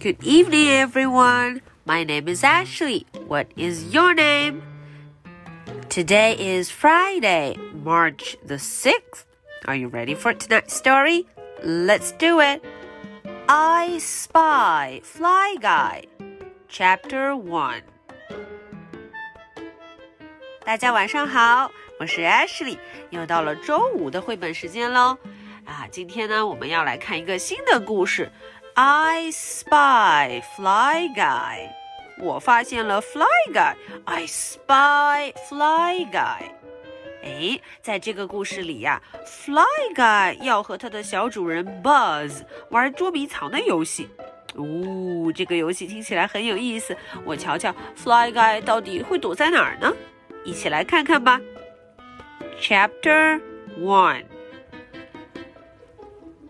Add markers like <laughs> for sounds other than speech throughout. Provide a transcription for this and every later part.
Good evening, everyone. My name is Ashley. What is your name? Today is Friday, March the 6th. Are you ready for tonight's story? Let's do it. I Spy Fly Guy, Chapter 1. 大家晚上好，我是 Ashley，又到了周五的绘本时间喽。啊，今天呢，我们要来看一个新的故事。 I spy Fly Guy，我发现了 Fly Guy。I spy Fly Guy。哎，在这个故事里呀，Fly Guy 要和他的小主人 Buzz 玩捉迷藏的游戏。哦，这个游戏听起来很有意思。我瞧瞧，Fly Guy 到底会躲在哪儿呢？一起来看看吧。Chapter One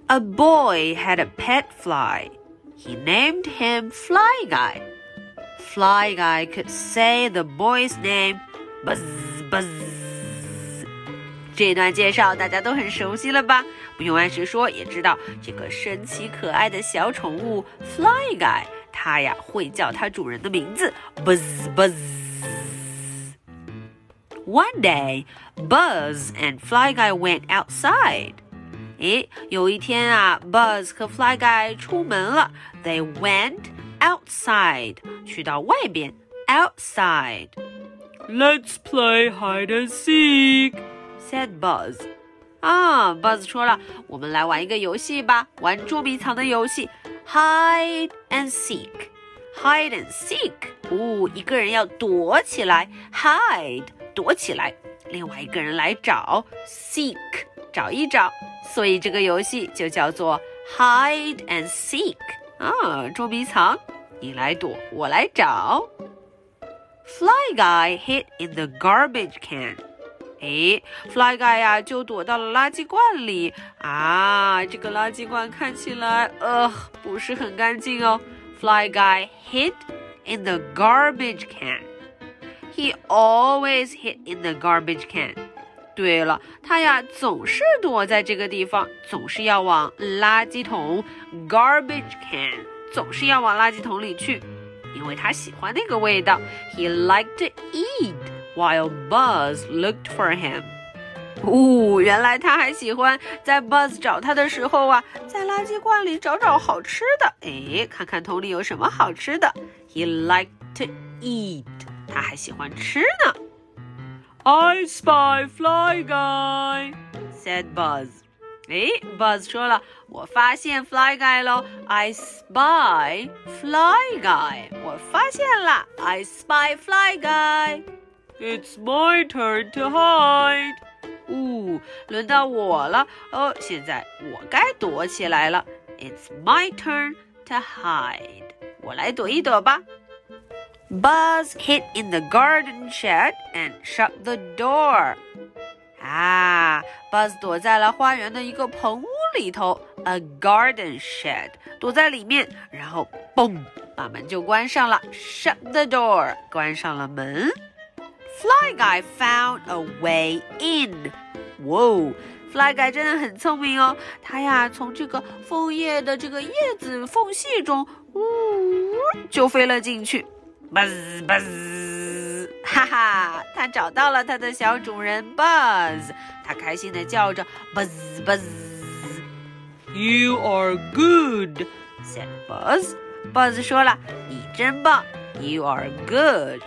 A boy had a pet fly. He named him Fly Guy. Fly Guy could say the boy's name buzz buzz. 这段介绍大家都很熟悉了吧？不用按时说也知道，这个神奇可爱的小宠物 Fly Guy，它呀会叫它主人的名字 buzz buzz。one day, Buzz and Fly Guy went outside. 诶，有一天啊，Buzz 和 Fly Guy 出门了。They went outside，去到外边，outside。Let's play hide and seek, said Buzz. 啊，Buzz 说了，我们来玩一个游戏吧，玩捉迷藏的游戏，hide and seek。Hide and seek，哦，一个人要躲起来，hide。躲起来，另外一个人来找，seek 找一找，所以这个游戏就叫做 hide and seek 啊，捉迷藏，你来躲，我来找。Fly guy hid in the garbage can，哎，Fly guy 呀就躲到了垃圾罐里啊，这个垃圾罐看起来呃不是很干净哦。Fly guy hid in the garbage can。He always hid in the garbage can. 对了，他呀总是躲在这个地方，总是要往垃圾桶 garbage can，总是要往垃圾桶里去，因为他喜欢那个味道。He liked to eat while Buzz looked for him. 哦，原来他还喜欢在 Buzz 找他的时候啊，在垃圾罐里找找好吃的。哎，看看桶里有什么好吃的。He liked to eat. 他还喜欢吃呢。I spy Fly Guy, said Buzz. 哎，Buzz 说了，我发现 Fly Guy 喽。I spy Fly Guy，我发现了。I spy Fly Guy。It's my turn to hide。哦，轮到我了。哦，现在我该躲起来了。It's my turn to hide。我来躲一躲吧。 Buzz hid in the garden shed and shut the door. 啊，Buzz 躲在了花园的一个棚屋里头，a garden shed，躲在里面，然后嘣，把门就关上了，shut the door，关上了门。Fly Guy found a way in. 哇哦，Fly Guy 真的很聪明哦，他呀从这个枫叶的这个叶子缝隙中，呜，就飞了进去。Buzz Buzz，哈哈，他找到了他的小主人 <laughs> Buzz，他开心的叫着 Buzz Buzz。You are good, said Buzz. Buzz 说了，你真棒。You are good.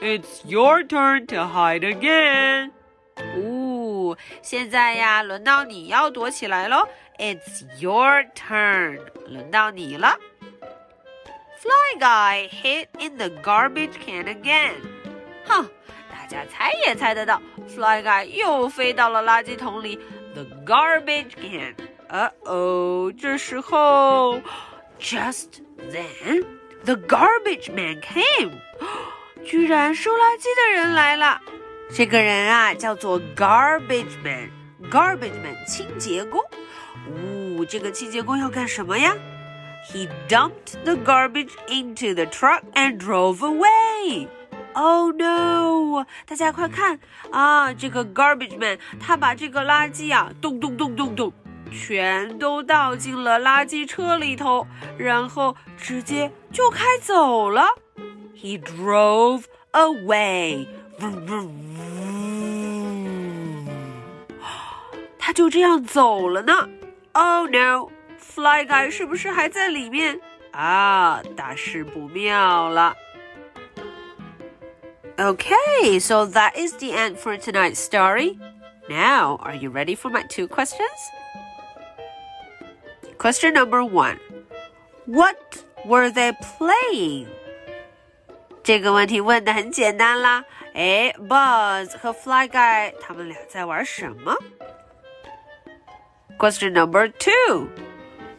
It's your turn to hide again. 哦，现在呀，轮到你要躲起来喽。It's your turn，轮到你了。 Fly Guy hid in the garbage can again. 哼，大家猜也猜得到，Fly Guy 又飞到了垃圾桶里，the garbage can. 呃哦，这时候，just then the garbage man came. 居然收垃圾的人来了。这个人啊，叫做 garbage man。garbage man 清洁工。哦，这个清洁工要干什么呀 ？He dumped the garbage into the truck and drove away. Oh no！大家快看啊，这个 garbage man 他把这个垃圾啊，咚咚咚咚咚 全都倒进了垃圾车里头，然后直接就开走了。He drove away. 他就这样走了呢。Oh no! <gasps> Fly Guy 是不是还在里面？啊，大事不妙了。Okay, so that is the end for tonight's story. Now, are you ready for my two questions? Question number one What were they playing? 这个问题问的很简单啦。哎，Buzz 和 Fly Guy 他们俩在玩什么？Question number two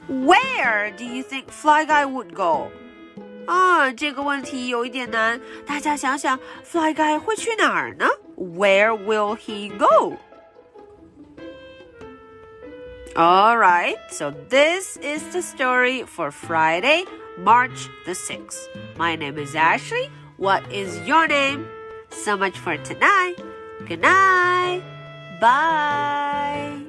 Where do you think Fly Guy would go? 啊，这个问题有一点难，大家想想，Fly Guy 会去哪儿呢？Where will he go? Alright, so this is the story for Friday, March the 6th. My name is Ashley. What is your name? So much for tonight. Good night. Bye.